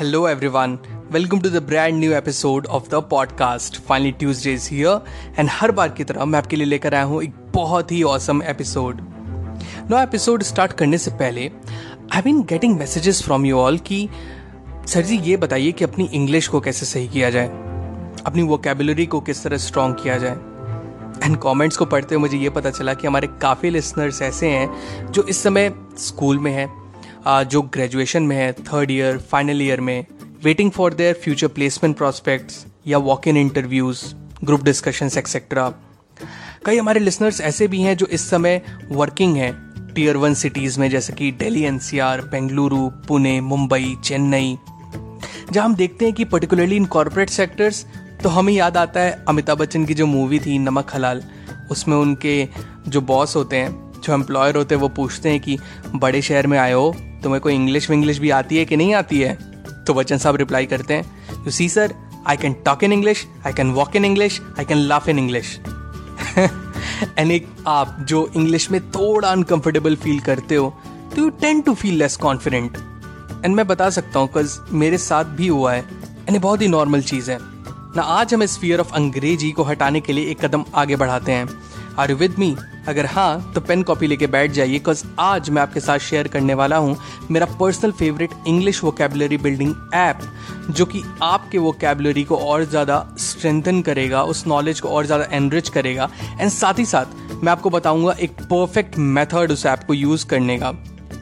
Hello, everyone. Welcome to the brand new episode of the podcast. Finally, Tuesday is here, and हर बार की तरह मैं आपके लिए लेकर आया हूँ एक बहुत ही awesome episode no episode start करने से पहले I been getting messages from you all कि सर जी ये बताइए कि अपनी इंग्लिश को कैसे सही किया जाए अपनी वोकेबुलरी को किस तरह स्ट्रॉन्ग किया जाए एंड कमेंट्स को पढ़ते हुए मुझे ये पता चला कि हमारे काफ़ी लिसनर्स ऐसे हैं जो इस समय स्कूल में हैं जो ग्रेजुएशन में है थर्ड ईयर फाइनल ईयर में waiting for their future placement prospects या walk in interviews group discussions etcetera कई हमारे लिसनर्स ऐसे भी हैं जो इस समय वर्किंग हैं टीयर वन सिटीज़ में, जैसे कि दिल्ली एनसीआर बेंगलुरु पुणे मुंबई चेन्नई जहाँ हम देखते हैं कि पर्टिकुलरली इन कॉरपोरेट सेक्टर्स तो हमें याद आता है अमिताभ बच्चन की जो मूवी थी, नमक हलाल। उसमें उनके जो बॉस होते हैं, जो एम्प्लॉयर होते हैं, वो पूछते हैं कि, बड़े शहर में आए हो? तुम्हें कोई इंग्लिश विंग्लिश भी आती है कि नहीं आती है? तो बच्चन साहब रिप्लाई करते हैं you see sir I can talk in English I can walk in English I can laugh in English and एक आप जो इंग्लिश में थोड़ा अनकंफर्टेबल फील करते हो तो you tend to feel less confident and मैं बता सकता हूँ बिकॉज़ मेरे साथ भी हुआ है एंड ये बहुत ही नॉर्मल चीज़ है। ना आज हम इस फियर ऑफ़ अंग्रेज़ी को हटाने के लिए एक कदम आगे बढ़ाते हैं। आर यू विद मी अगर हाँ तो पेन कॉपी लेके बैठ जाइए बिकॉज़ आज मैं आपके साथ शेयर करने वाला हूँ मेरा personal favourite English vocabulary building app जो कि आपके वोकेबलरी को और ज़्यादा स्ट्रेंथन करेगा, उस नॉलेज को और ज़्यादा एनरिच करेगा। एंड साथ ही साथ, मैं आपको बताऊँगा एक परफेक्ट मेथड उस ऐप को यूज़ करने का।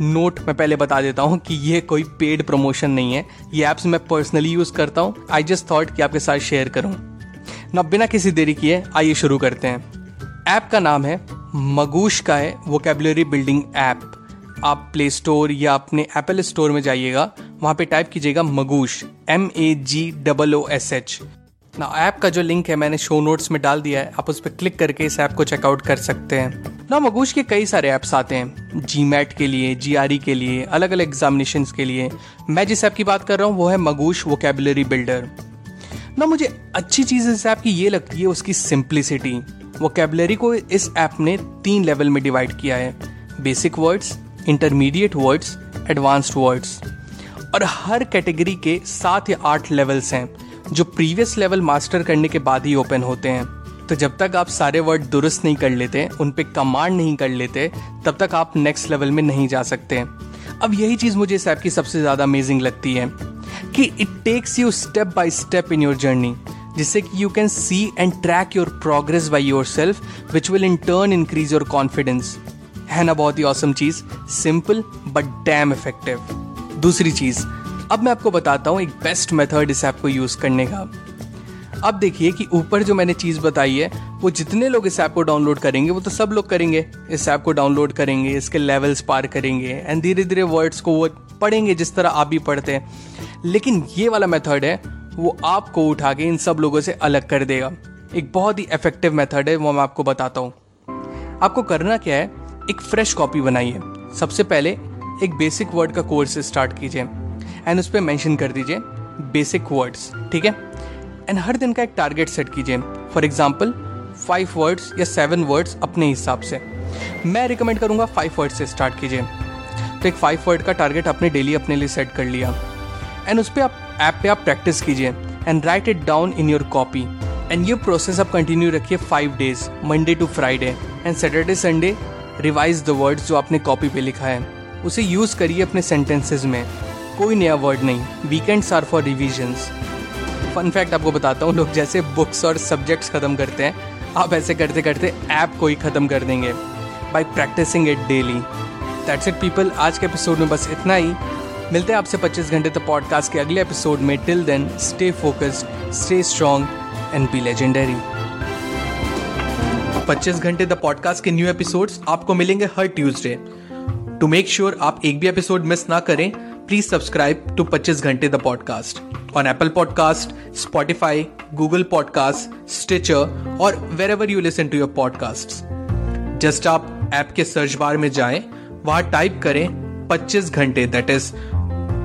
नोट मैं पहले बता देता हूँ कि यह कोई पेड प्रमोशन नहीं है। ये ऐप्स मैं पर्सनली यूज़ करता हूँ। आई जस्ट थॉट कि आपके साथ शेयर करूँ। ना, बिना किसी देरी किए आइए शुरू करते हैं। ऐप का नाम है मगूश का है वोकेबलरी बिल्डिंग ऐप आप प्ले स्टोर या अपने एप्पल स्टोर में जाइएगा, वहाँ पे टाइप कीजिएगा Magoosh M A G double O S H ना, ऐप का जो लिंक है मैंने शो नोट्स में डाल दिया है, आप उस पर क्लिक करके इस ऐप को चेकआउट कर सकते हैं। ना, मगूश के कई सारे ऐप्स आते हैं जी मैट के लिए जी आर ई के लिए अलग अलग एग्जामिनेशन के लिए। मैं जिस ऐप की बात कर रहा हूँ, वो है मगूश वोकेबलरी बिल्डर ना, मुझे अच्छी चीज़ इस ऐप की ये लगती है, उसकी सिंप्लिसिटी वोकेबलरी को इस ऐप ने तीन लेवल में डिवाइड किया है. Basic words intermediate words advanced words और हर कैटेगरी के सात या आठ लेवल्स हैं, जो प्रीवियस लेवल मास्टर करने के बाद ही ओपन होते हैं. तो जब तक आप सारे वर्ड दुरुस्त नहीं कर लेते, उन पे कमांड नहीं कर लेते, तब तक आप नेक्स्ट लेवल में नहीं जा सकते. अब यही चीज़ मुझे इस ऐप की सबसे ज़्यादा अमेजिंग लगती है, कि it takes you step by step in your journey जिससे कि you can see and track your progress by yourself which will in turn increase your confidence है ना बहुत ही औसम चीज़. सिंपल बट डैम इफ़ेक्टिव दूसरी चीज़. अब मैं आपको बताता हूँ एक बेस्ट मेथड इस ऐप को यूज़ करने का. अब देखिए कि ऊपर जो मैंने चीज़ बताई है, वो जितने लोग इस ऐप को डाउनलोड करेंगे, वो तो सब लोग करेंगे. इस ऐप को डाउनलोड करेंगे, इसके लेवल्स पार करेंगे एंड धीरे धीरे वर्ड्स को वो पढ़ेंगे जिस तरह आप भी पढ़ते हैं. लेकिन ये वाला मेथड है वो आपको उठा के इन सब लोगों से अलग कर देगा। एक बहुत ही इफ़ेक्टिव मेथड है, वो मैं आपको बताता हूँ। आपको करना क्या है? एक फ्रेश कॉपी बनाइए। सबसे पहले एक बेसिक वर्ड का कोर्स स्टार्ट कीजिए एंड उस पर मैंशन कर दीजिए बेसिक वर्ड्स ठीक है? एंड हर दिन का एक टारगेट सेट कीजिए। फॉर एग्ज़ाम्पल फाइव वर्ड्स या सेवन वर्ड्स अपने हिसाब से। मैं रिकमेंड करूँगा फाइव वर्ड से स्टार्ट कीजिए। तो एक फाइव वर्ड का टारगेट आपने डेली अपने लिए सेट कर लिया। एंड उस पर आप ऐप पे आप प्रैक्टिस कीजिए and write it down in your copy and ये प्रोसेस आप कंटिन्यू रखिए five days Monday to Friday and Saturday Sunday revise the words जो आपने कॉपी पे लिखा है. उसे यूज़ करिए अपने सेंटेंसेज में. कोई नया वर्ड नहीं. Weekends are for revisions fun fact आपको बताता हूँ, लोग जैसे बुक्स और सब्जेक्ट्स खत्म करते हैं, आप ऐसे करते करते ऐप को ही खत्म कर देंगे. By practising it daily that's it people आज के एपिसोड में बस इतना ही. मिलते हैं आपसे 25 घंटे तक पॉडकास्ट के अगले एपिसोड में. Till then stay focused stay strong and be legendary 25 घंटे द पॉडकास्ट के न्यू एपिसोड्स आपको मिलेंगे हर ट्यूसडे टू मेक श्योर आप एक भी एपिसोड मिस ना करें प्लीज़ सब्सक्राइब टू 25 घंटे the podcast on Apple podcast Spotify Google podcast Stitcher और wherever you listen to your podcast just आप ऐप के सर्च बार में जाएँ, वहाँ टाइप करें 25 घंटे that is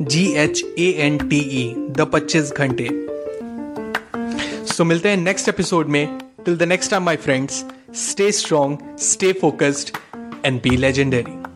G H A N T E the पच्चीस घंटे सो मिलते हैं नेक्स्ट एपिसोड में till the next time my friends stay strong stay focused and be legendary.